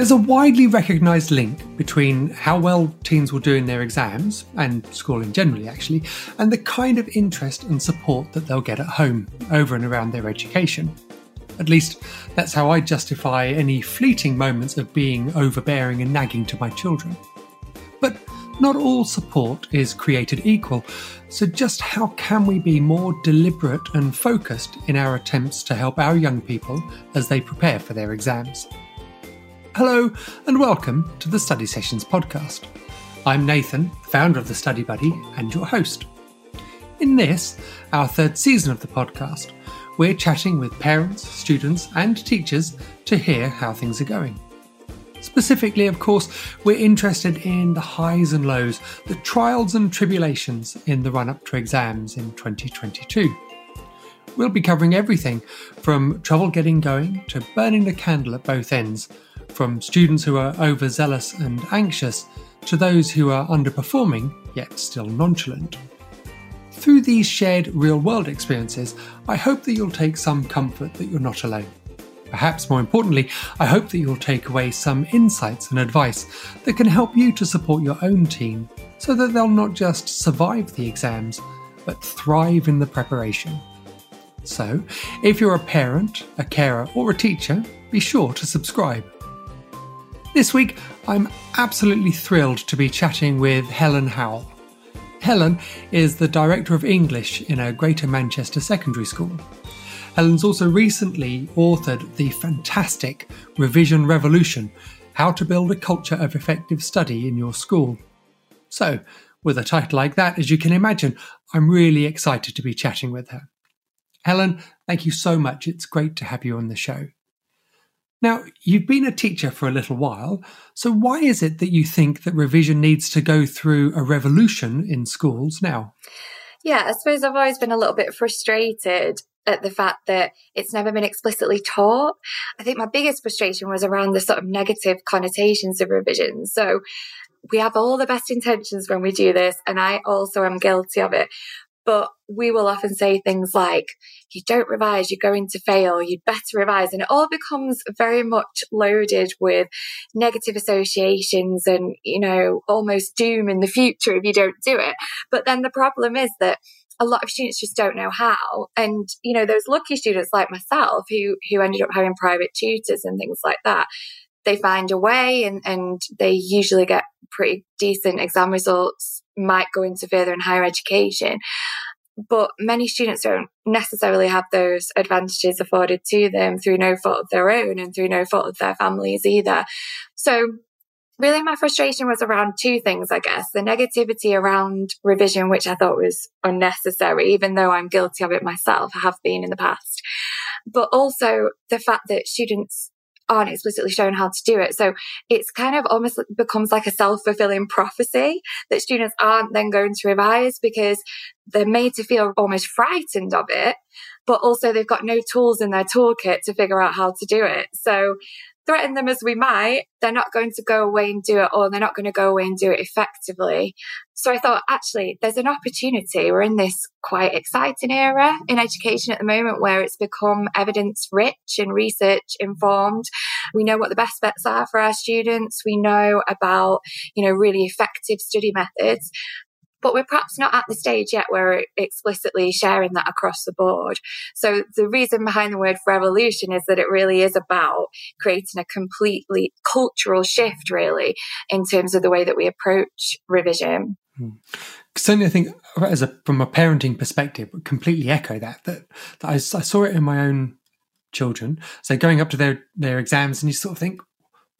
There's a widely recognised link between how well teens will do in their exams, and schooling generally actually, and the kind of interest and support that they'll get at home, over and around their education. At least, that's how I justify any fleeting moments of being overbearing and nagging to my children. But not all support is created equal, so just how can we be more deliberate and focused in our attempts to help our young people as they prepare for their exams? Hello, and welcome to the Study Sessions podcast. I'm Nathan, founder of the Study Buddy, and your host. In this, our third season of the podcast, we're chatting with parents, students, and teachers to hear how things are going. Specifically, of course, we're interested in the highs and lows, the trials and tribulations in the run up to exams in 2022. We'll be covering everything from trouble getting going to burning the candle at both ends, from students who are overzealous and anxious to those who are underperforming yet still nonchalant. Through these shared real world experiences, I hope that you'll take some comfort that you're not alone. Perhaps more importantly, I hope that you'll take away some insights and advice that can help you to support your own team so that they'll not just survive the exams, but thrive in the preparation. So, if you're a parent, a carer, or a teacher, be sure to subscribe. This week, I'm absolutely thrilled to be chatting with Helen Howell. Helen is the Director of English in a Greater Manchester secondary school. Helen's also recently authored the fantastic Revision Revolution How to Build a Culture of Effective Study in Your School. So, with a title like that, as you can imagine, I'm really excited to be chatting with her. Helen, thank you so much. It's great to have you on the show. Now, you've been a teacher for a little while, so why is it that you think that revision needs to go through a revolution in schools now? Yeah, I suppose I've always been a little bit frustrated at the fact that it's never been explicitly taught. I think my biggest frustration was around the sort of negative connotations of revision. So we have all the best intentions when we do this, and I also am guilty of it but we will often say things like, you don't revise, you're going to fail, you'd better revise. And it all becomes very much loaded with negative associations and, you know, almost doom in the future if you don't do it. But then the problem is that a lot of students just don't know how. And, you know, those lucky students like myself who, who ended up having private tutors and things like that, they find a way and, and they usually get pretty decent exam results, might go into further and higher education. But many students don't necessarily have those advantages afforded to them through no fault of their own and through no fault of their families either. So really my frustration was around two things, I guess. The negativity around revision, which I thought was unnecessary, even though I'm guilty of it myself, I have been in the past. But also the fact that students aren't explicitly shown how to do it. So it's kind of almost becomes like a self fulfilling prophecy that students aren't then going to revise because they're made to feel almost frightened of it, but also they've got no tools in their toolkit to figure out how to do it. So threaten them as we might, they're not going to go away and do it, or they're not going to go away and do it effectively. So I thought, actually, there's an opportunity. We're in this quite exciting era in education at the moment where it's become evidence rich and research informed. We know what the best bets are for our students. We know about, you know, really effective study methods but we're perhaps not at the stage yet where we're explicitly sharing that across the board. So the reason behind the word revolution is that it really is about creating a completely cultural shift, really, in terms of the way that we approach revision. Hmm. Certainly, I think as a from a parenting perspective, completely echo that. That, that I, I saw it in my own children. So going up to their their exams, and you sort of think,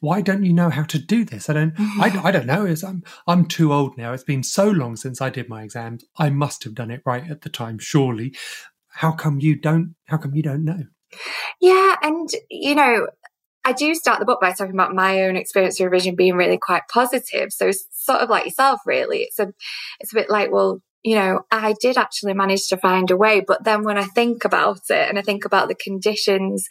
why don't you know how to do this? I don't, I, mm-hmm. I don't know. Is I'm, I'm too old now. It's been so long since I did my exams. I must have done it right at the time, surely. How come you don't, how come you don't know? Yeah. And, you know, I do start the book by talking about my own experience of revision being really quite positive. So it's sort of like yourself, really. It's a, it's a bit like, well, you know, I did actually manage to find a way. But then when I think about it and I think about the conditions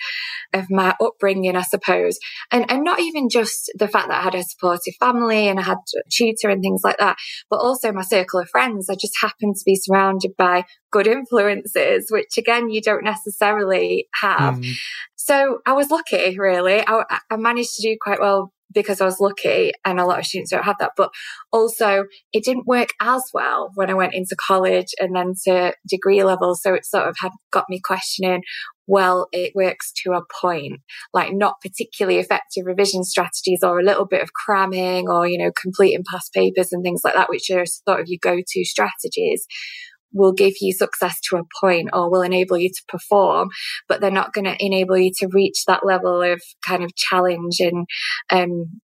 of my upbringing, I suppose, and, and not even just the fact that I had a supportive family and I had a tutor and things like that, but also my circle of friends, I just happened to be surrounded by good influences, which again, you don't necessarily have. Mm. So I was lucky, really. I, I managed to do quite well because I was lucky and a lot of students don't have that. But also it didn't work as well when I went into college and then to degree level. So it sort of had got me questioning, well, it works to a point, like not particularly effective revision strategies or a little bit of cramming or, you know, completing past papers and things like that, which are sort of your go-to strategies will give you success to a point or will enable you to perform, but they're not going to enable you to reach that level of kind of challenge and um,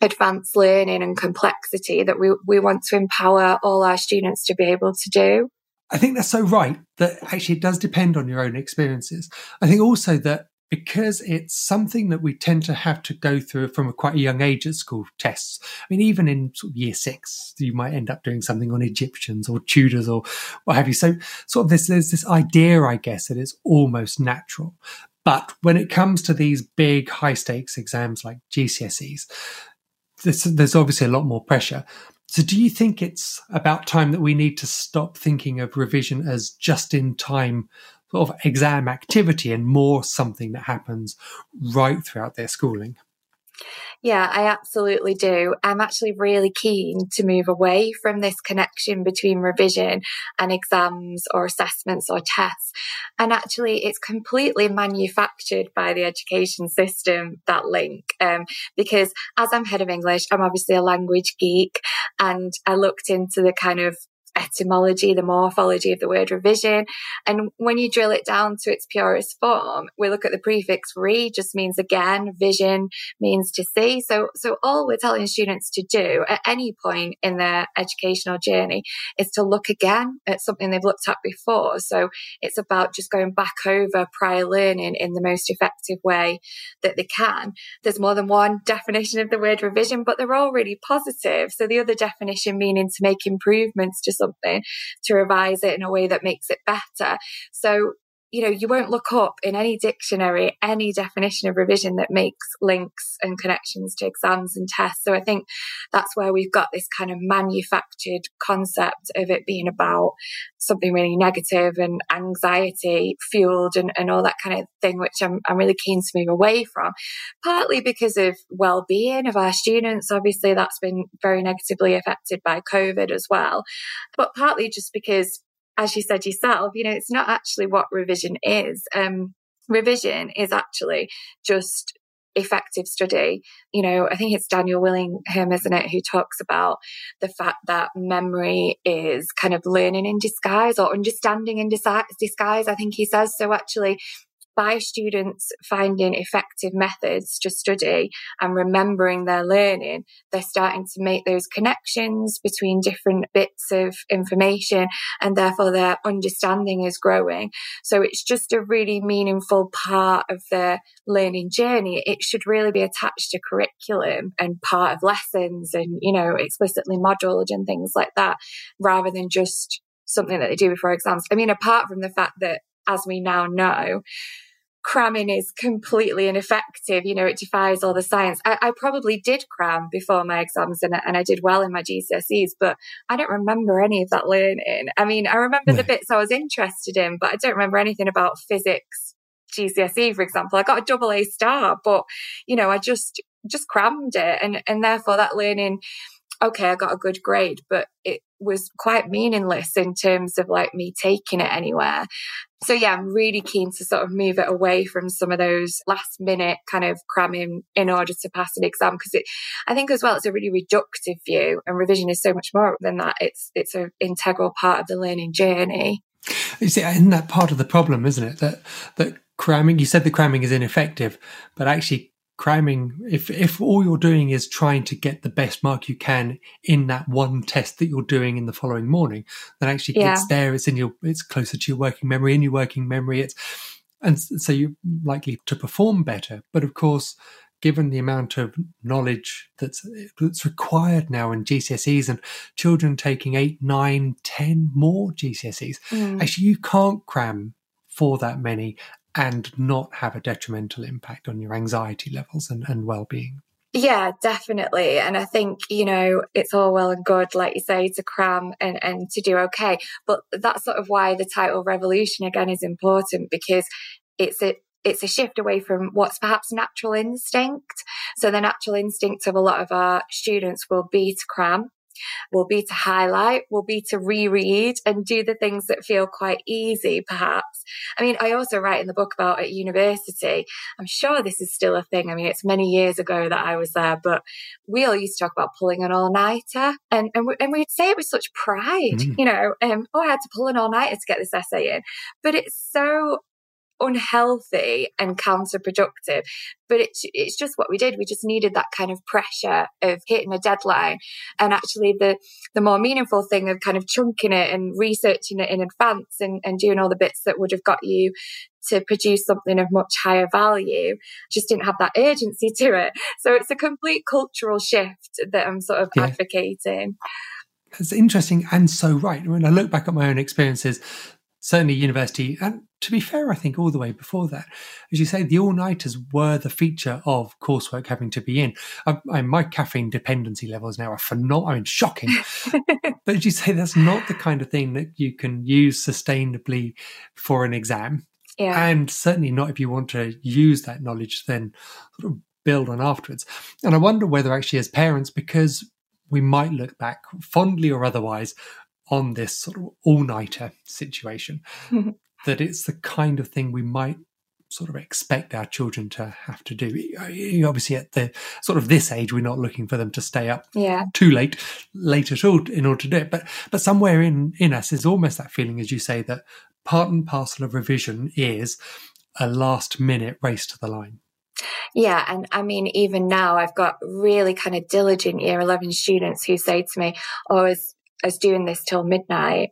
advanced learning and complexity that we, we want to empower all our students to be able to do. I think that's so right that actually it does depend on your own experiences. I think also that because it's something that we tend to have to go through from a quite a young age at school tests. I mean, even in sort of year six, you might end up doing something on Egyptians or Tudors or what have you. So sort of this, there's this idea, I guess, that it's almost natural. But when it comes to these big high stakes exams like GCSEs, there's, there's obviously a lot more pressure. So, do you think it's about time that we need to stop thinking of revision as just in time sort of exam activity and more something that happens right throughout their schooling? Yeah, I absolutely do. I'm actually really keen to move away from this connection between revision and exams or assessments or tests. And actually, it's completely manufactured by the education system, that link. Um, because as I'm head of English, I'm obviously a language geek and I looked into the kind of etymology, the morphology of the word revision. And when you drill it down to its purest form, we look at the prefix re just means again, vision means to see. So, so all we're telling students to do at any point in their educational journey is to look again at something they've looked at before. So it's about just going back over prior learning in the most effective way that they can. There's more than one definition of the word revision, but they're all really positive. So the other definition meaning to make improvements to something to revise it in a way that makes it better. So you know, you won't look up in any dictionary any definition of revision that makes links and connections to exams and tests. So I think that's where we've got this kind of manufactured concept of it being about something really negative and anxiety fueled and, and all that kind of thing, which I'm, I'm really keen to move away from. Partly because of well-being of our students. Obviously that's been very negatively affected by COVID as well. But partly just because as you said yourself, you know, it's not actually what revision is. Um, revision is actually just effective study. You know, I think it's Daniel Willingham, isn't it, who talks about the fact that memory is kind of learning in disguise or understanding in disguise, I think he says. So actually, by students finding effective methods to study and remembering their learning, they're starting to make those connections between different bits of information and therefore their understanding is growing. So it's just a really meaningful part of their learning journey. It should really be attached to curriculum and part of lessons and, you know, explicitly modeled and things like that rather than just something that they do before exams. I mean, apart from the fact that as we now know, cramming is completely ineffective. You know, it defies all the science. I, I probably did cram before my exams and, and, I did well in my GCSEs, but I don't remember any of that learning. I mean, I remember the bits I was interested in, but I don't remember anything about physics GCSE, for example. I got a double A star, but you know, I just, just crammed it and, and therefore that learning okay, I got a good grade, but it was quite meaningless in terms of like me taking it anywhere. So yeah, I'm really keen to sort of move it away from some of those last minute kind of cramming in order to pass an exam because it, I think as well, it's a really reductive view and revision is so much more than that. It's, it's an integral part of the learning journey. You see, and that part of the problem, isn't it? That, that cramming, you said the cramming is ineffective, but actually cramming if if all you're doing is trying to get the best mark you can in that one test that you're doing in the following morning then actually yeah. it's there it's in your it's closer to your working memory in your working memory it's and so you're likely to perform better but of course given the amount of knowledge that's that's required now in GCSEs and children taking eight, nine, ten more GCSEs, mm. actually you can't cram for that many and not have a detrimental impact on your anxiety levels and, and well-being yeah, definitely. And I think, you know, it's all well and good, like you say, to cram and, and to do okay. But that's sort of why the title revolution again is important because it's a, it's a shift away from what's perhaps natural instinct. So the natural instinct of a lot of our students will be to cram will be to highlight, will be to reread and do the things that feel quite easy, perhaps. I mean, I also write in the book about at university. I'm sure this is still a thing. I mean, it's many years ago that I was there, but we all used to talk about pulling an all nighter and, and, we, and we'd say it with such pride, mm. you know, um, oh, I had to pull an all nighter to get this essay in. But it's so unhealthy and counterproductive. But it's it's just what we did. We just needed that kind of pressure of hitting a deadline. And actually the the more meaningful thing of kind of chunking it and researching it in advance and, and doing all the bits that would have got you to produce something of much higher value just didn't have that urgency to it. So it's a complete cultural shift that I'm sort of yeah. advocating. It's interesting and so right. When I look back at my own experiences, certainly university, and to be fair, I think all the way before that, as you say, the all nighters were the feature of coursework having to be in. I, I, my caffeine dependency levels now are phenomenal. I mean, shocking. but as you say, that's not the kind of thing that you can use sustainably for an exam. Yeah. And certainly not if you want to use that knowledge, then sort of build on afterwards. And I wonder whether actually, as parents, because we might look back fondly or otherwise on this sort of all nighter situation. that it's the kind of thing we might sort of expect our children to have to do. Obviously, at the sort of this age, we're not looking for them to stay up yeah. too late, late at all, in order to do it. But but somewhere in in us is almost that feeling, as you say, that part and parcel of revision is a last minute race to the line. Yeah. And I mean, even now I've got really kind of diligent year 11 students who say to me, Oh, as as doing this till midnight.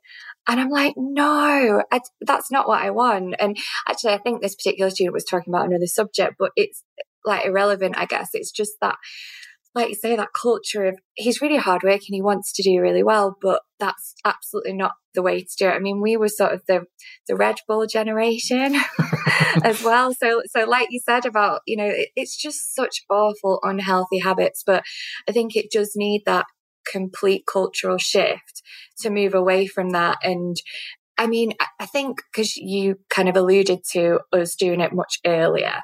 And I'm like, no, I, that's not what I want. And actually, I think this particular student was talking about another subject, but it's like irrelevant, I guess. It's just that, like you say, that culture of he's really hardworking, he wants to do really well, but that's absolutely not the way to do it. I mean, we were sort of the the Red Bull generation as well. So, so like you said about, you know, it, it's just such awful, unhealthy habits. But I think it does need that complete cultural shift to move away from that and I mean, I think because you kind of alluded to us doing it much earlier.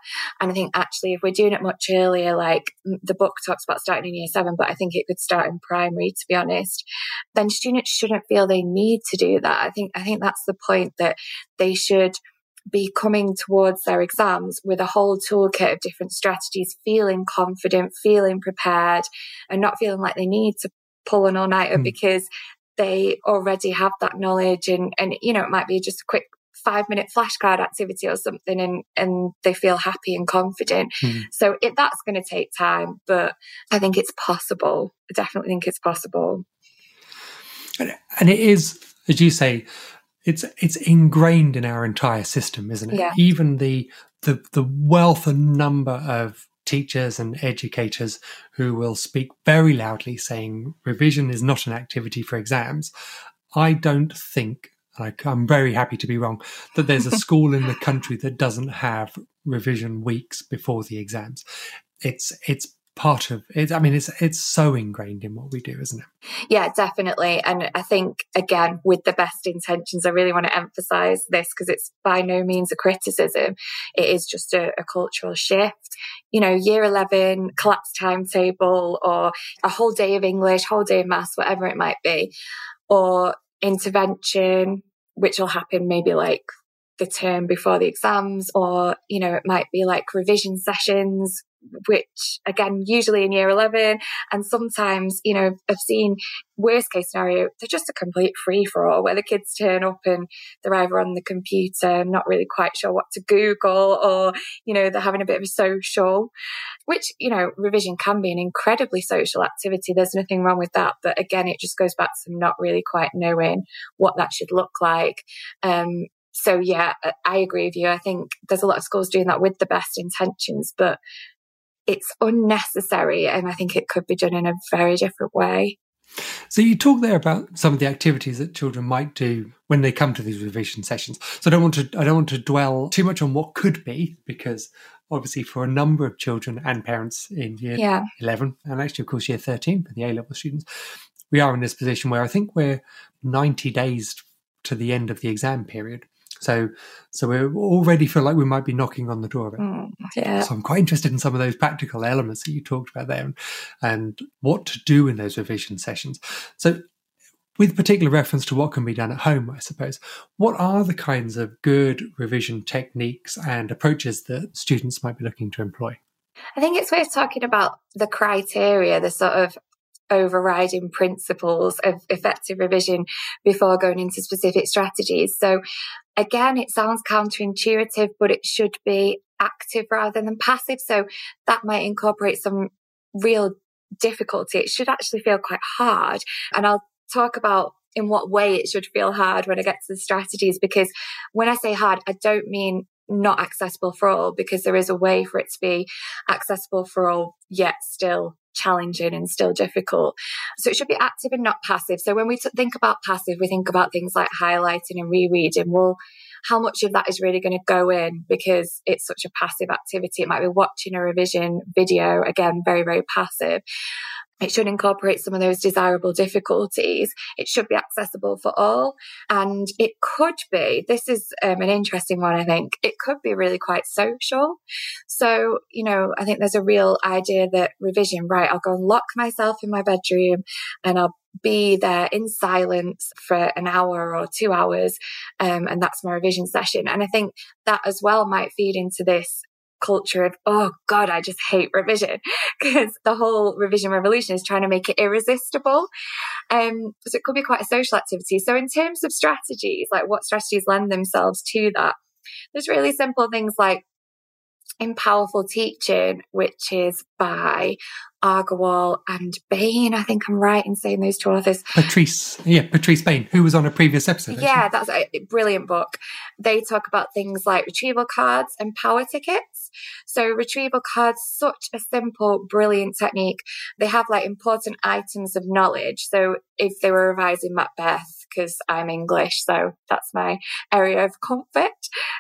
And I think actually, if we're doing it much earlier, like the book talks about starting in year seven, but I think it could start in primary, to be honest, then students shouldn't feel they need to do that. I think, I think that's the point that they should be coming towards their exams with a whole toolkit of different strategies, feeling confident, feeling prepared, and not feeling like they need to pull an all-nighter mm. because they already have that knowledge and, and, you know, it might be just a quick five minute flashcard activity or something and, and they feel happy and confident. Mm. So it, that's going to take time, but I think it's possible. I definitely think it's possible. And, and it is, as you say, it's it's ingrained in our entire system, isn't it? Yeah. Even the the the wealth and number of teachers and educators who will speak very loudly saying revision is not an activity for exams. I don't think, like, I'm very happy to be wrong, that there's a school in the country that doesn't have revision weeks before the exams. It's, it's part of it. I mean, it's it's so ingrained in what we do, isn't it? Yeah, definitely. And I think again, with the best intentions, I really want to emphasize this because it's by no means a criticism. It is just a, a cultural shift. You know, year eleven collapsed timetable, or a whole day of English, whole day of maths, whatever it might be, or intervention, which will happen maybe like the term before the exams, or, you know, it might be like revision sessions which again, usually in year 11. And sometimes, you know, I've seen worst case scenario, they're just a complete free for all where the kids turn up and they're either on the computer, not really quite sure what to Google or, you know, they're having a bit of a social, which, you know, revision can be an incredibly social activity. There's nothing wrong with that. But again, it just goes back to not really quite knowing what that should look like. Um, so yeah, I agree with you. I think there's a lot of schools doing that with the best intentions, but it's unnecessary and I think it could be done in a very different way. So you talk there about some of the activities that children might do when they come to these revision sessions. So I don't want to I don't want to dwell too much on what could be because obviously for a number of children and parents in year yeah. 11 and actually of course year 13 for the A level students we are in this position where I think we're 90 days to the end of the exam period So, so we already feel like we might be knocking on the door of it. Mm, yeah. So I'm quite interested in some of those practical elements that you talked about there, and, and what to do in those revision sessions. So, with particular reference to what can be done at home, I suppose, what are the kinds of good revision techniques and approaches that students might be looking to employ? I think it's worth talking about the criteria, the sort of overriding principles of effective revision before going into specific strategies. So again, it sounds counterintuitive, but it should be active rather than passive. So that might incorporate some real difficulty. It should actually feel quite hard. And I'll talk about in what way it should feel hard when I get to the strategies, because when I say hard, I don't mean not accessible for all because there is a way for it to be accessible for all, yet still challenging and still difficult. So it should be active and not passive. So when we think about passive, we think about things like highlighting and rereading. Well, how much of that is really going to go in because it's such a passive activity? It might be watching a revision video, again, very, very passive. It should incorporate some of those desirable difficulties. It should be accessible for all. And it could be, this is um, an interesting one, I think, it could be really quite social. So, you know, I think there's a real idea that revision, right, I'll go and lock myself in my bedroom and I'll be there in silence for an hour or two hours. Um, and that's my revision session. And I think that as well might feed into this culture of, oh God, I just hate revision because the whole revision revolution is trying to make it irresistible. Um, so it could be quite a social activity. So in terms of strategies, like what strategies lend themselves to that, there's really simple things like in Powerful Teaching, which is by Agarwal and Bain. I think I'm right in saying those two authors. Patrice, yeah, Patrice Bain, who was on a previous episode. Yeah, that's a brilliant book. They talk about things like retrieval cards and power tickets. So retrieval cards, such a simple, brilliant technique. They have like important items of knowledge. So if they were revising Macbeth, because I'm English, so that's my area of comfort.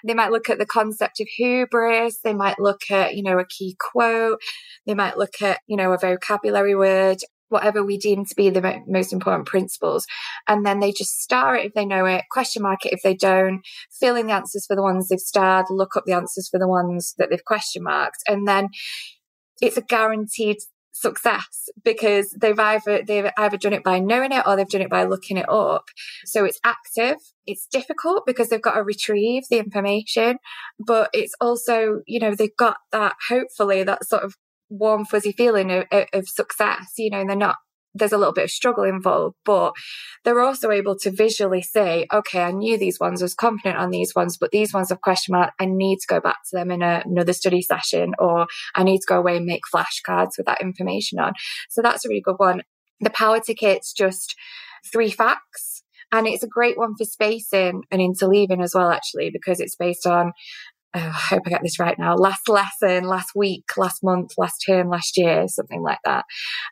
They might look at the concept of hubris. They might look at, you know, a key quote. They might look at, you know, a vocabulary word, whatever we deem to be the most important principles. And then they just star it if they know it, question mark it if they don't, fill in the answers for the ones they've starred, look up the answers for the ones that they've question marked. And then it's a guaranteed success because they've either they've either done it by knowing it or they've done it by looking it up. So it's active. It's difficult because they've got to retrieve the information, but it's also, you know, they've got that hopefully that sort of warm fuzzy feeling of, of success. You know, and they're not there's a little bit of struggle involved, but they're also able to visually say, okay, I knew these ones, I was confident on these ones, but these ones have question mark. I need to go back to them in a, another study session, or I need to go away and make flashcards with that information on. So that's a really good one. The power ticket's just three facts. And it's a great one for spacing and interleaving as well, actually, because it's based on oh, I hope I get this right now, last lesson, last week, last month, last term, last year, something like that.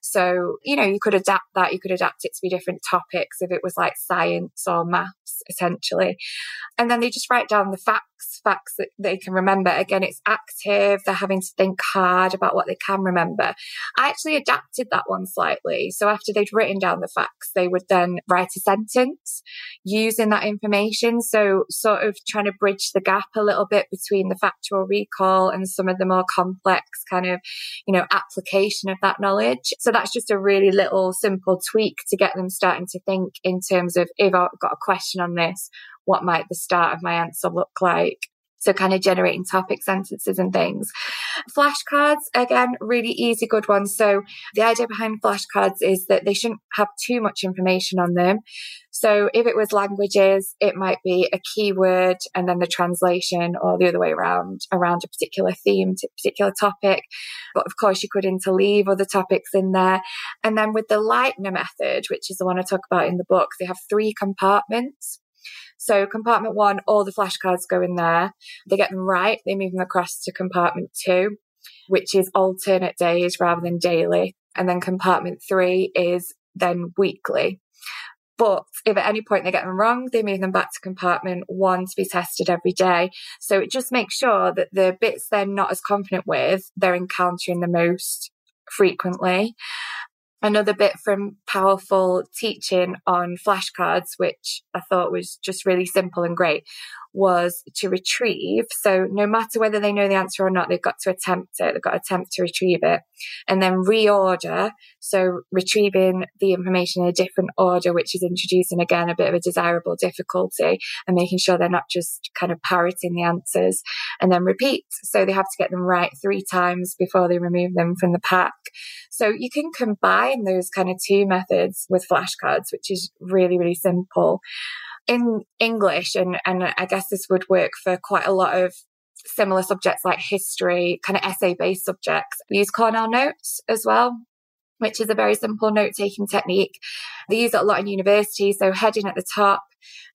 So, you know, you could adapt that. You could adapt it to be different topics if it was like science or maths, essentially. And then they just write down the facts, facts that they can remember. Again, it's active. They're having to think hard about what they can remember. I actually adapted that one slightly. So after they'd written down the facts, they would then write a sentence using that information. So sort of trying to bridge the gap a little bit between the factual recall and some of the more complex kind of, you know, application of that knowledge. So that's just a really little simple tweak to get them starting to think in terms of if I've got a question on this, what might the start of my answer look like? So kind of generating topic sentences and things. Flashcards, again, really easy, good ones. So the idea behind flashcards is that they shouldn't have too much information on them. So if it was languages, it might be a keyword and then the translation or the other way around, around a particular theme, a particular topic. But of course, you could interleave other topics in there. And then with the Leitner method, which is the one I talk about in the book, they have three compartments. So compartment one, all the flashcards go in there. They get them right. They move them across to compartment two, which is alternate days rather than daily. And then compartment three is then weekly. But if at any point they get them wrong, they move them back to compartment one to be tested every day. So it just makes sure that the bits they're not as confident with, they're encountering the most frequently. Another bit from powerful teaching on flashcards, which I thought was just really simple and great, was to retrieve. So no matter whether they know the answer or not, they've got to attempt it. They've got to attempt to retrieve it and then reorder. So retrieving the information in a different order, which is introducing again a bit of a desirable difficulty and making sure they're not just kind of parroting the answers and then repeat. So they have to get them right three times before they remove them from the pack. So you can those kind of two methods with flashcards, which is really, really simple in English, and, and I guess this would work for quite a lot of similar subjects like history, kind of essay based subjects. We use Cornell notes as well, which is a very simple note taking technique. They use it a lot in universities. So heading at the top,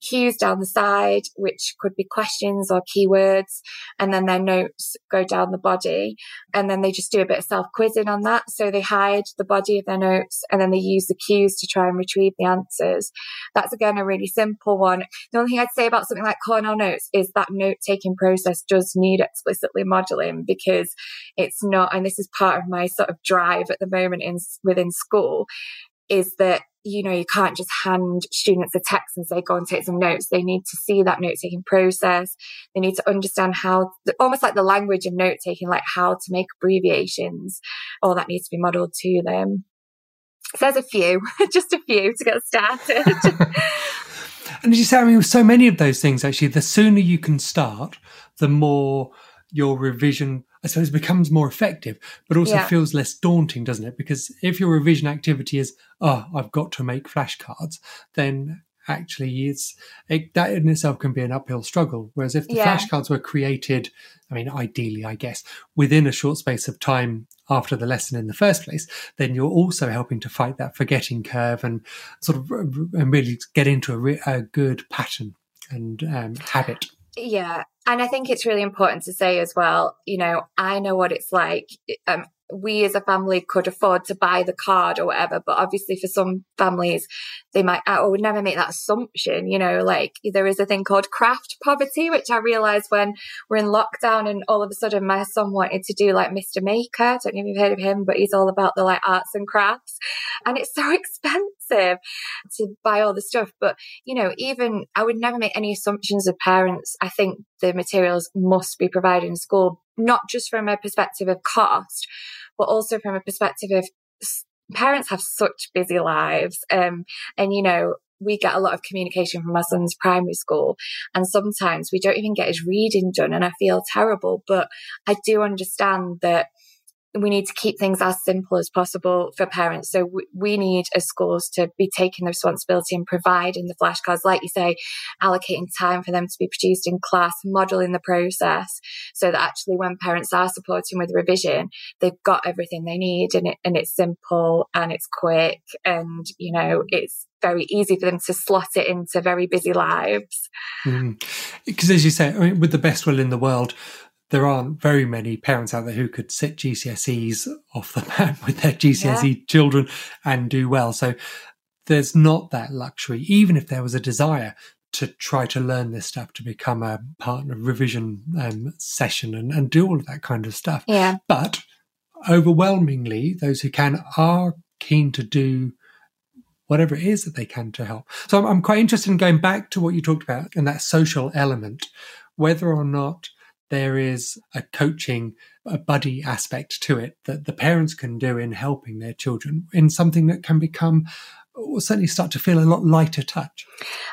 cues down the side, which could be questions or keywords, and then their notes go down the body. And then they just do a bit of self quizzing on that. So they hide the body of their notes and then they use the cues to try and retrieve the answers. That's again a really simple one. The only thing I'd say about something like Cornell Notes is that note taking process does need explicitly modeling because it's not, and this is part of my sort of drive at the moment in within school, is that you know, you can't just hand students a text and say, go and take some notes. They need to see that note taking process. They need to understand how, almost like the language of note taking, like how to make abbreviations. All that needs to be modeled to them. So there's a few, just a few to get started. and as you say, I mean, so many of those things, actually, the sooner you can start, the more your revision I suppose becomes more effective, but also yeah. feels less daunting, doesn't it? Because if your revision activity is, oh, I've got to make flashcards, then actually it's it, that in itself can be an uphill struggle. Whereas if the yeah. flashcards were created, I mean, ideally, I guess, within a short space of time after the lesson in the first place, then you're also helping to fight that forgetting curve and sort of and really get into a, re- a good pattern and um, habit. Yeah. And I think it's really important to say as well, you know, I know what it's like. Um, we as a family could afford to buy the card or whatever. But obviously for some families, they might, I would never make that assumption, you know, like there is a thing called craft poverty, which I realized when we're in lockdown and all of a sudden my son wanted to do like Mr. Maker. I don't know if you've heard of him, but he's all about the like arts and crafts and it's so expensive to buy all the stuff. But, you know, even I would never make any assumptions of parents. I think the materials must be provided in school, not just from a perspective of cost, but also from a perspective of parents have such busy lives. Um, and, you know, we get a lot of communication from our son's primary school and sometimes we don't even get his reading done and I feel terrible, but I do understand that we need to keep things as simple as possible for parents. So we, need as schools to be taking the responsibility and providing the flashcards, like you say, allocating time for them to be produced in class, modeling the process so that actually when parents are supporting with revision, they've got everything they need and it, and it's simple and it's quick and, you know, it's very easy for them to slot it into very busy lives. Because mm. as you say, I mean, with the best will in the world, there aren't very many parents out there who could sit GCSEs off the bat with their GCSE yeah. children and do well. So there's not that luxury, even if there was a desire to try to learn this stuff to become a partner revision um, session and, and do all of that kind of stuff. Yeah. But overwhelmingly, those who can are keen to do whatever it is that they can to help. So I'm, I'm quite interested in going back to what you talked about and that social element, whether or not there is a coaching, a buddy aspect to it that the parents can do in helping their children in something that can become or certainly start to feel a lot lighter touch.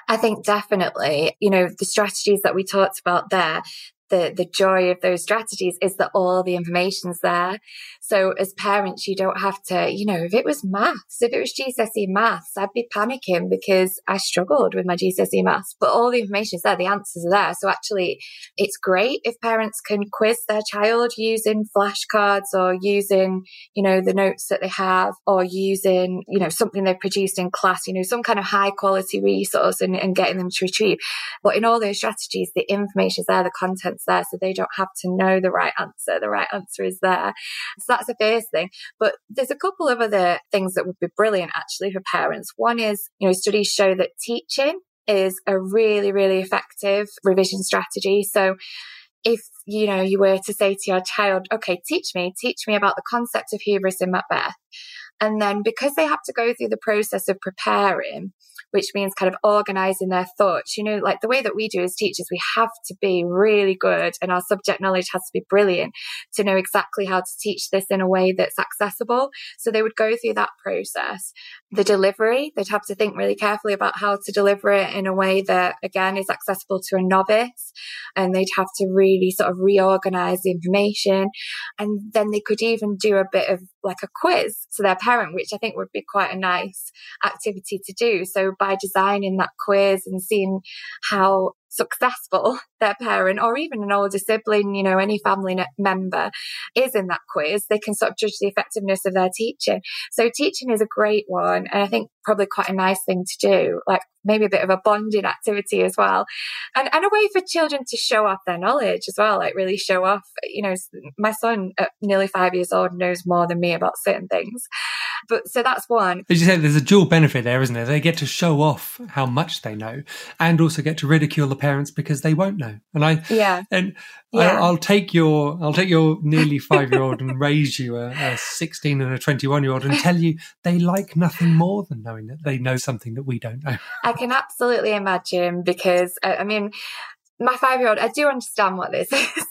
I think definitely, you know, the strategies that we talked about there, the the joy of those strategies is that all the information's there. So as parents, you don't have to, you know, if it was maths, if it was GCSE maths, I'd be panicking because I struggled with my GCSE maths, but all the information is there. The answers are there. So actually it's great if parents can quiz their child using flashcards or using, you know, the notes that they have or using, you know, something they've produced in class, you know, some kind of high quality resource and, and getting them to retrieve. But in all those strategies, the information is there, the there. So they don't have to know the right answer. The right answer is there. So that's the first thing. But there's a couple of other things that would be brilliant actually for parents. One is, you know, studies show that teaching is a really, really effective revision strategy. So if you know you were to say to your child, okay, teach me, teach me about the concept of hubris in Macbeth. And then because they have to go through the process of preparing, which means kind of organizing their thoughts. You know, like the way that we do as teachers, we have to be really good and our subject knowledge has to be brilliant to know exactly how to teach this in a way that's accessible. So they would go through that process. The delivery, they'd have to think really carefully about how to deliver it in a way that again is accessible to a novice. And they'd have to really sort of reorganize the information. And then they could even do a bit of like a quiz to their parent, which I think would be quite a nice activity to do. So by designing that quiz and seeing how successful their parent or even an older sibling, you know, any family member is in that quiz, they can sort of judge the effectiveness of their teaching. So teaching is a great one. And I think probably quite a nice thing to do, like maybe a bit of a bonding activity as well. And, and a way for children to show off their knowledge as well, like really show off, you know, my son at nearly five years old knows more than me about certain things. But so that's one. As you said, there's a dual benefit there, isn't there? They get to show off how much they know and also get to ridicule the parents because they won't know. And I, yeah. And yeah. I'll, I'll, take your, I'll take your nearly five year old and raise you a, a 16 and a 21 year old and tell you they like nothing more than knowing that they know something that we don't know. I can absolutely imagine because, I mean, my five year old, I do understand what this is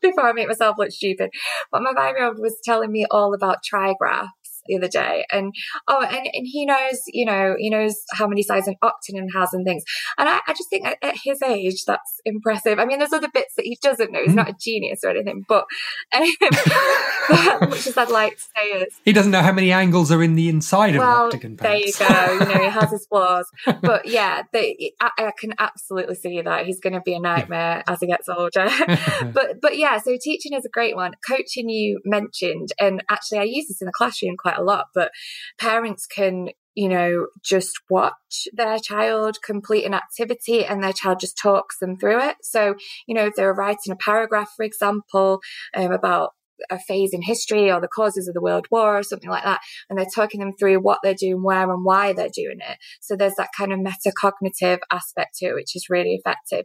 before I make myself look stupid, but my five year old was telling me all about trigraph the other day. And oh, and, and he knows, you know, he knows how many sides an octagon has and things. And I, I just think at, at, his age, that's impressive. I mean, there's other bits that he doesn't know. He's mm. not a genius or anything, but, um, much as I'd like to say is he doesn't know how many angles are in the inside well, of an octagon. There you go. You know, he has his flaws, but yeah, I, I, can absolutely see that he's going to be a nightmare as he gets older. but but yeah, so teaching is a great one. Coaching you mentioned, and actually I use this in the classroom quite a lot, but parents can you know, just watch their child complete an activity and their child just talks them through it. So, you know, if they're writing a paragraph, for example, um, about a phase in history or the causes of the world war or something like that. And they're talking them through what they're doing, where and why they're doing it. So there's that kind of metacognitive aspect to it, which is really effective.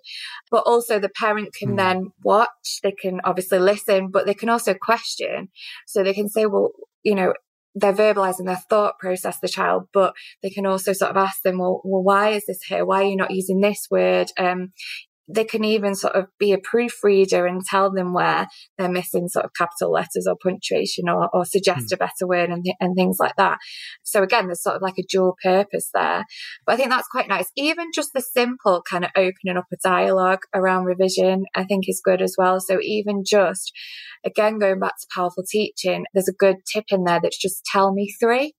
But also the parent can mm. then watch, they can obviously listen, but they can also question. So they can say, well, you know, they're verbalizing their thought process, the child, but they can also sort of ask them, well, well, why is this here? Why are you not using this word? Um, they can even sort of be a proofreader and tell them where they're missing sort of capital letters or punctuation or, or suggest mm. a better word and, th- and things like that. So again, there's sort of like a dual purpose there. But I think that's quite nice. Even just the simple kind of opening up a dialogue around revision, I think is good as well. So even just, again, going back to powerful teaching, there's a good tip in there that's just tell me three.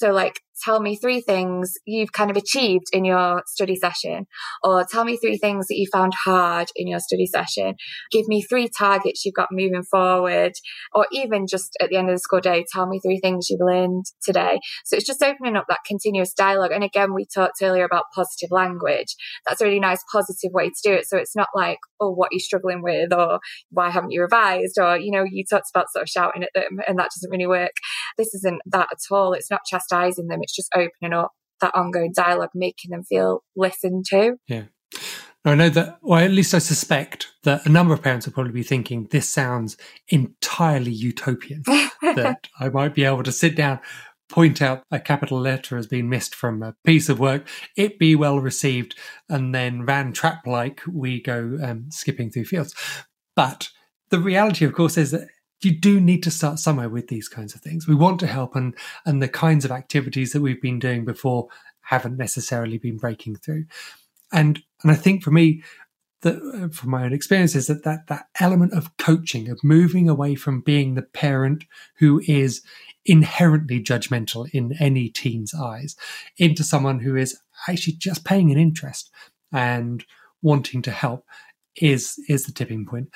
So like tell me three things you've kind of achieved in your study session, or tell me three things that you found hard in your study session. Give me three targets you've got moving forward, or even just at the end of the school day, tell me three things you've learned today. So it's just opening up that continuous dialogue. And again, we talked earlier about positive language. That's a really nice positive way to do it. So it's not like, oh, what are you struggling with, or why haven't you revised, or, you know, you talked about sort of shouting at them and that doesn't really work. This isn't that at all. It's not chastising them. It's just opening up that ongoing dialogue, making them feel listened to. Yeah. I know that, or at least I suspect that a number of parents will probably be thinking this sounds entirely utopian. that I might be able to sit down, point out a capital letter has been missed from a piece of work, it be well received, and then von Trapp like we go um, skipping through fields. But the reality, of course, is that you do need to start somewhere with these kinds of things. We want to help, and and the kinds of activities that we've been doing before haven't necessarily been breaking through. And and I think for me, that uh, from my own experiences, that that that element of coaching, of moving away from being the parent who is inherently judgmental in any teen's eyes, into someone who is actually just paying an interest and wanting to help is is the tipping point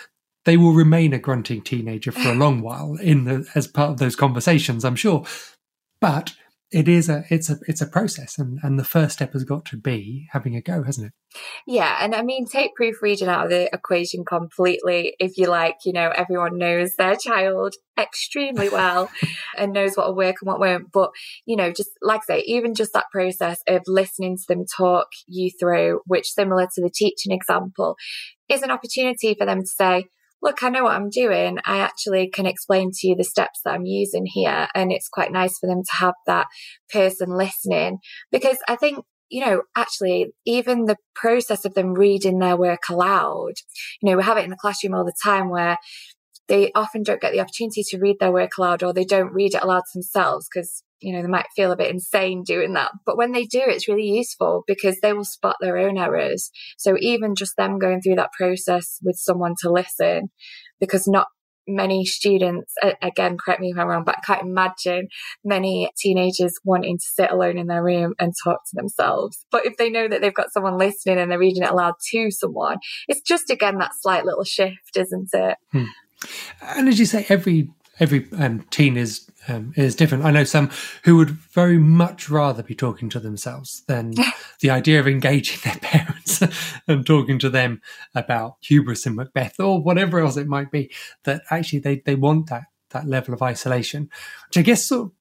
they will remain a grunting teenager for a long while in the, as part of those conversations, I'm sure. But it is a it's a it's a process and and the first step has got to be having a go hasn't it? Yeah and i mean take proofreading out of the equation completely if you like. You know everyone knows their child extremely well and knows what will work and what won't. But you know just like i say even just that process of listening to them talk you through which similar to the teaching example is an opportunity for them to say look, I know what I'm doing. I actually can explain to you the steps that I'm using here. And it's quite nice for them to have that person listening because I think you know, actually, even the process of them reading their work aloud, you know, we have it in the classroom all the time where they often don't get the opportunity to read their work aloud or they don't read it aloud themselves because, you know, they might feel a bit insane doing that. But when they do, it's really useful because they will spot their own errors. So even just them going through that process with someone to listen, because not many students, again, correct me if I'm wrong, but I can't imagine many teenagers wanting to sit alone in their room and talk to themselves. But if they know that they've got someone listening and they're reading it aloud to someone, it's just again that slight little shift, isn't it? Hmm. And as you say, every every um, teen is um, is different. I know some who would very much rather be talking to themselves than the idea of engaging their parents and talking to them about hubris in Macbeth or whatever else it might be. That actually they they want that that level of isolation, which I guess sort of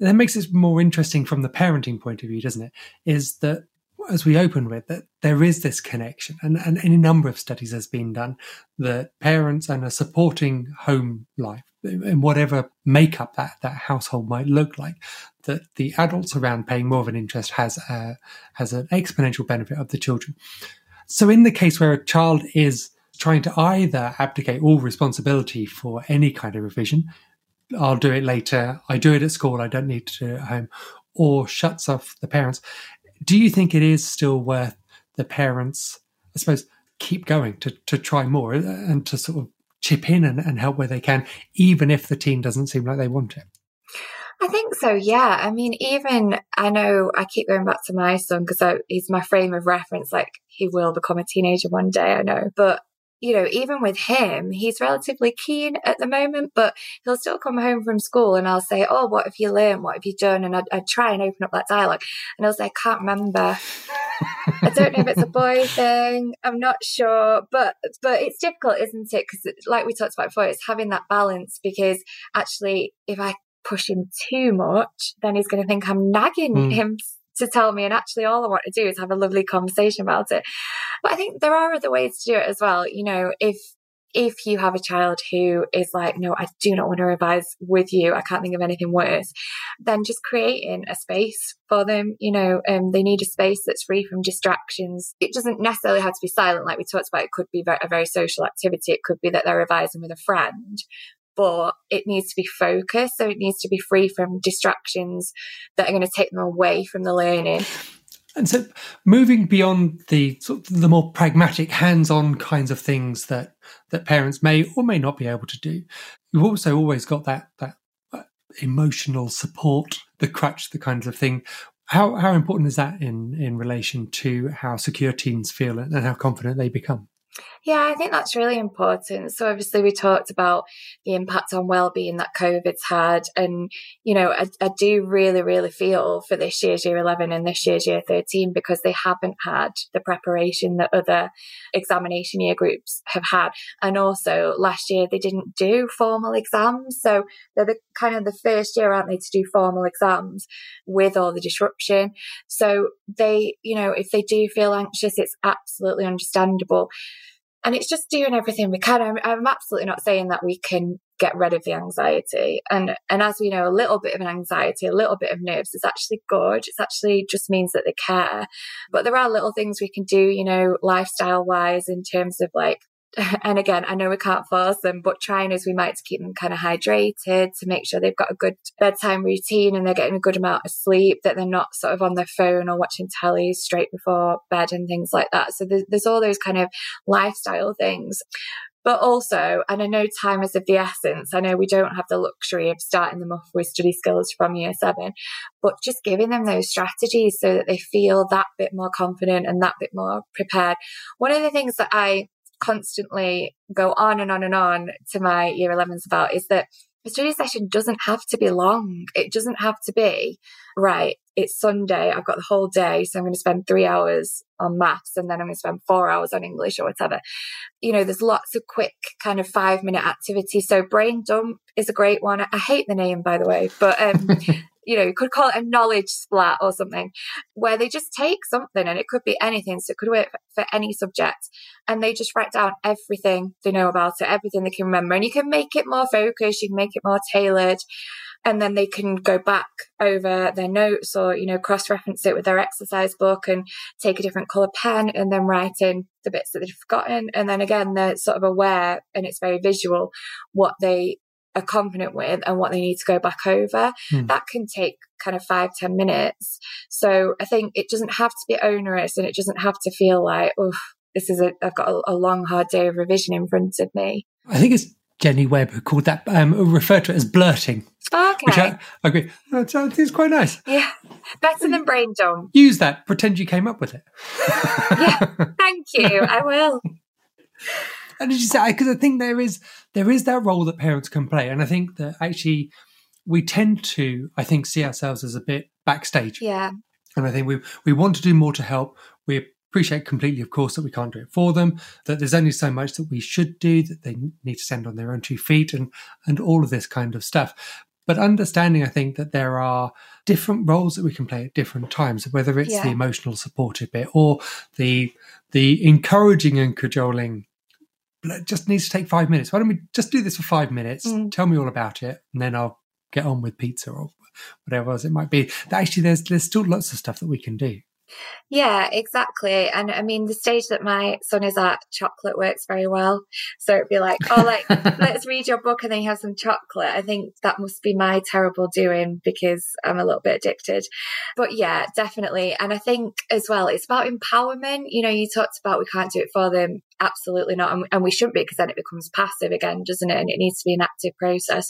that makes it more interesting from the parenting point of view, doesn't it? Is that as we open with, that there is this connection, and, and any number of studies has been done that parents and a supporting home life, in whatever makeup that, that household might look like, that the adults around paying more of an interest has a, has an exponential benefit of the children. So, in the case where a child is trying to either abdicate all responsibility for any kind of revision, I'll do it later, I do it at school, I don't need to do it at home, or shuts off the parents, do you think it is still worth the parents, I suppose, keep going to, to try more uh, and to sort of chip in and, and help where they can, even if the team doesn't seem like they want it? I think so, yeah. I mean, even I know I keep going back to my son because he's my frame of reference. Like, he will become a teenager one day, I know. But you know, even with him, he's relatively keen at the moment, but he'll still come home from school and I'll say, Oh, what have you learned? What have you done? And I'd, I'd try and open up that dialogue. And he'll say, I can't remember. I don't know if it's a boy thing. I'm not sure, but but it's difficult, isn't it? Because like we talked about before, it's having that balance. Because actually, if I push him too much, then he's going to think I'm nagging mm. him to tell me. And actually, all I want to do is have a lovely conversation about it. But I think there are other ways to do it as well. You know, if if you have a child who is like, no, I do not want to revise with you, I can't think of anything worse, then just creating a space for them. You know, um, they need a space that's free from distractions. It doesn't necessarily have to be silent, like we talked about. It could be a very social activity. It could be that they're revising with a friend, but it needs to be focused. So it needs to be free from distractions that are going to take them away from the learning. And so, moving beyond the sort of the more pragmatic, hands-on kinds of things that that parents may or may not be able to do, you've also always got that that uh, emotional support, the crutch, the kinds of thing. How how important is that in in relation to how secure teens feel and how confident they become? Yeah, I think that's really important. So obviously we talked about the impact on well-being that COVID's had. And, you know, I, I, do really, really feel for this year's year 11 and this year's year 13 because they haven't had the preparation that other examination year groups have had. And also last year they didn't do formal exams. So they're the kind of the first year, aren't they, to do formal exams with all the disruption. So they, you know, if they do feel anxious, it's absolutely understandable. And it's just doing everything we can. I'm, I'm absolutely not saying that we can get rid of the anxiety. And, and as we know, a little bit of an anxiety, a little bit of nerves is actually good. It's actually just means that they care. But there are little things we can do, you know, lifestyle wise in terms of like and again, I know we can't force them, but trying as we might to keep them kind of hydrated, to make sure they've got a good bedtime routine and they're getting a good amount of sleep, that they're not sort of on their phone or watching telly straight before bed and things like that. So there's, there's all those kind of lifestyle things. But also, and I know time is of the essence. I know we don't have the luxury of starting them off with study skills from year seven, but just giving them those strategies so that they feel that bit more confident and that bit more prepared. One of the things that I constantly go on and on and on to my year 11s about is that a study session doesn't have to be long. It doesn't have to be, right, it's Sunday, I've got the whole day, so I'm going to spend three hours on maths and then I'm going to spend four hours on English or whatever. You know, there's lots of quick kind of five minute activities. So brain dump is a great one. I hate the name, by the way, but um, you know, you could call it a knowledge splat or something, where they just take something and it could be anything. So it could work for any subject and they just write down everything they know about it, everything they can remember. And you can make it more focused, you can make it more tailored and then they can go back over their notes or you know cross reference it with their exercise book and take a different color pen and then write in the bits that they've forgotten and then again they're sort of aware and it's very visual what they are confident with and what they need to go back over hmm. that can take kind of five ten minutes so i think it doesn't have to be onerous and it doesn't have to feel like oh this is a i've got a, a long hard day of revision in front of me i think it's Jenny Webb who called that, um, referred to it as blurting. Okay. Which I, I agree. That's, uh, it's quite nice. Yeah. Better than brain dump. Use that. Pretend you came up with it. yeah. Thank you. I will. And as you say, because I think there is there is that role that parents can play, and I think that actually we tend to, I think, see ourselves as a bit backstage. Yeah. And I think we we want to do more to help. We appreciate completely, of course, that we can't do it for them, that there's only so much that we should do, that they need to stand on their own two feet, and, and all of this kind of stuff. But understanding, I think, that there are different roles that we can play at different times, whether it's yeah. the emotional supportive bit or the the encouraging and cajoling. It just needs to take five minutes. Why don't we just do this for five minutes? Mm. Tell me all about it, and then I'll get on with pizza or whatever else it might be. That actually, there's there's still lots of stuff that we can do. Yeah, exactly. And I mean, the stage that my son is at, chocolate works very well. So it'd be like, oh, like, let's read your book and then you have some chocolate. I think that must be my terrible doing because I'm a little bit addicted. But yeah, definitely. And I think as well, it's about empowerment. You know, you talked about we can't do it for them. Absolutely not. And, and we shouldn't be because then it becomes passive again, doesn't it? And it needs to be an active process.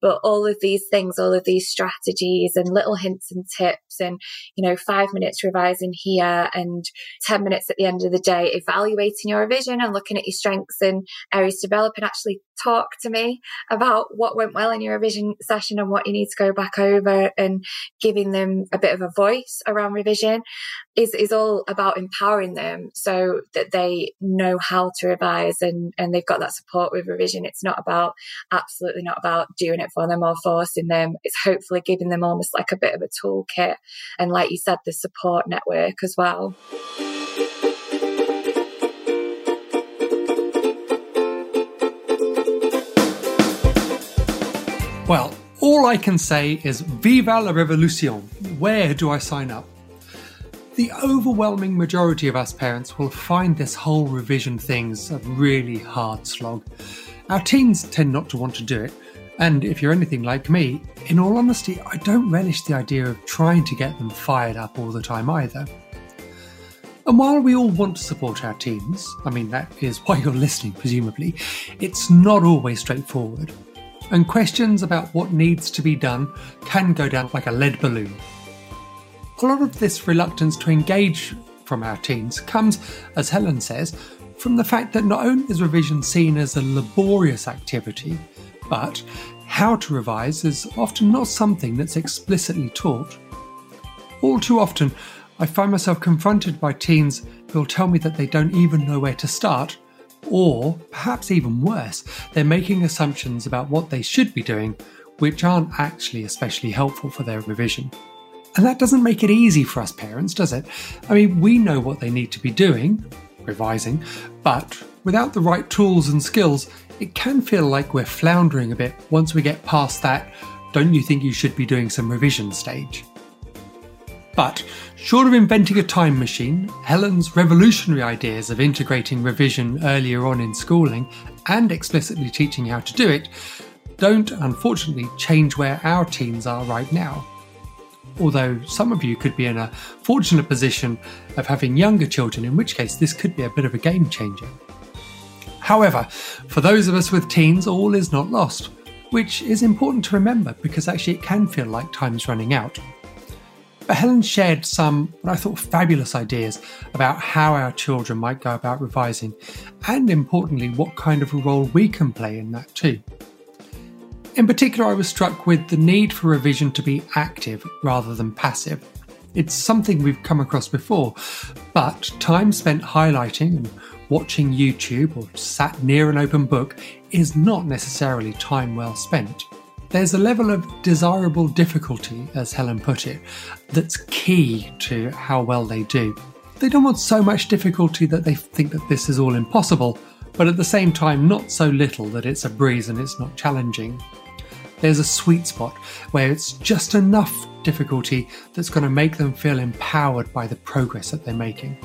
But all of these things, all of these strategies and little hints and tips and, you know, five minutes revising here and 10 minutes at the end of the day, evaluating your revision and looking at your strengths and areas to develop and actually talk to me about what went well in your revision session and what you need to go back over and giving them a bit of a voice around revision is, is all about empowering them so that they know how to revise and, and they've got that support with revision. It's not about, absolutely not about doing it for them or forcing them. It's hopefully giving them almost like a bit of a toolkit. And like you said, the support network as well. Well, all I can say is Viva la Revolution. Where do I sign up? The overwhelming majority of us parents will find this whole revision thing's a really hard slog. Our teens tend not to want to do it, and if you're anything like me, in all honesty, I don't relish the idea of trying to get them fired up all the time either. And while we all want to support our teens, I mean, that is why you're listening, presumably, it's not always straightforward. And questions about what needs to be done can go down like a lead balloon a lot of this reluctance to engage from our teens comes, as Helen says, from the fact that not only is revision seen as a laborious activity, but how to revise is often not something that's explicitly taught. All too often, I find myself confronted by teens who'll tell me that they don't even know where to start, or perhaps even worse, they're making assumptions about what they should be doing, which aren't actually especially helpful for their revision. And that doesn't make it easy for us parents, does it? I mean, we know what they need to be doing, revising, but without the right tools and skills, it can feel like we're floundering a bit once we get past that, don't you think you should be doing some revision stage? But, short of inventing a time machine, Helen's revolutionary ideas of integrating revision earlier on in schooling and explicitly teaching how to do it don't unfortunately change where our teens are right now although some of you could be in a fortunate position of having younger children, in which case this could be a bit of a game changer. However, for those of us with teens, all is not lost, which is important to remember because actually it can feel like time's running out. But Helen shared some, what I thought, fabulous ideas about how our children might go about revising, and importantly, what kind of a role we can play in that too. In particular, I was struck with the need for revision to be active rather than passive. It's something we've come across before, but time spent highlighting and watching YouTube or sat near an open book is not necessarily time well spent. there's a level of desirable difficulty, as Helen put it, that's key to how well they do. They don't want so much difficulty that they think that this is all impossible, but at the same time, not so little that it's a breeze and it's not challenging. There's a sweet spot where it's just enough difficulty that's going to make them feel empowered by the progress that they're making.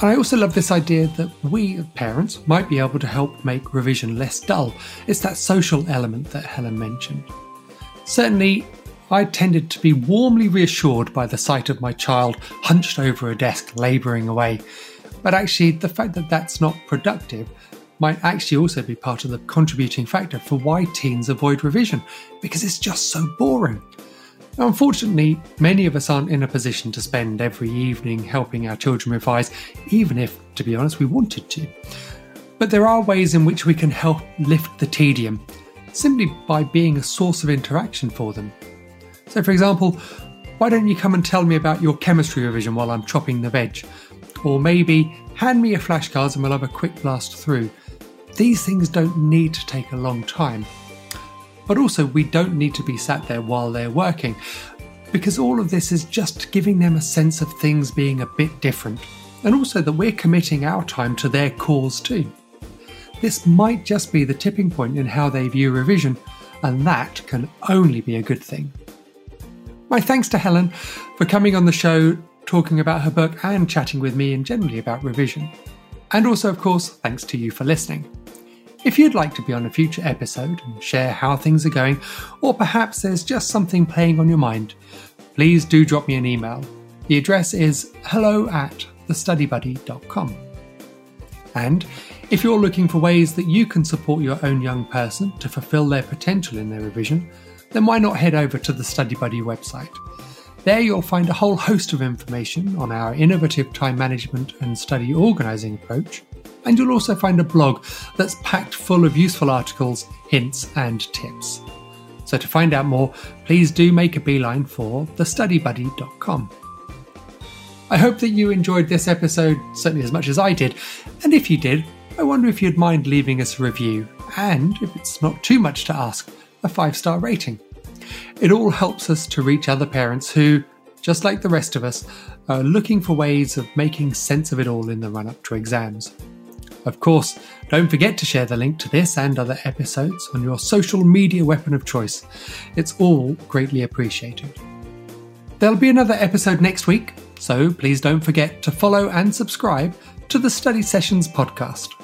And I also love this idea that we, parents, might be able to help make revision less dull. It's that social element that Helen mentioned. Certainly, I tended to be warmly reassured by the sight of my child hunched over a desk, labouring away. But actually, the fact that that's not productive might actually also be part of the contributing factor for why teens avoid revision, because it's just so boring. Now, unfortunately, many of us aren't in a position to spend every evening helping our children revise, even if, to be honest, we wanted to. But there are ways in which we can help lift the tedium, simply by being a source of interaction for them. So, for example, why don't you come and tell me about your chemistry revision while I'm chopping the veg? Or maybe hand me your flashcards and we'll have a quick blast through. These things don't need to take a long time. But also, we don't need to be sat there while they're working, because all of this is just giving them a sense of things being a bit different, and also that we're committing our time to their cause too. This might just be the tipping point in how they view revision, and that can only be a good thing. My thanks to Helen for coming on the show, talking about her book, and chatting with me and generally about revision. And also, of course, thanks to you for listening. If you'd like to be on a future episode and share how things are going, or perhaps there's just something playing on your mind, please do drop me an email. The address is hello at thestudybuddy.com. And if you're looking for ways that you can support your own young person to fulfill their potential in their revision, then why not head over to the Study Buddy website? There you'll find a whole host of information on our innovative time management and study organising approach, and you'll also find a blog that's packed full of useful articles, hints, and tips. So to find out more, please do make a beeline for thestudybuddy.com. I hope that you enjoyed this episode certainly as much as I did, and if you did, I wonder if you'd mind leaving us a review, and if it's not too much to ask, a five star rating. It all helps us to reach other parents who, just like the rest of us, are looking for ways of making sense of it all in the run up to exams. Of course, don't forget to share the link to this and other episodes on your social media weapon of choice. It's all greatly appreciated. There'll be another episode next week, so please don't forget to follow and subscribe to the Study Sessions podcast.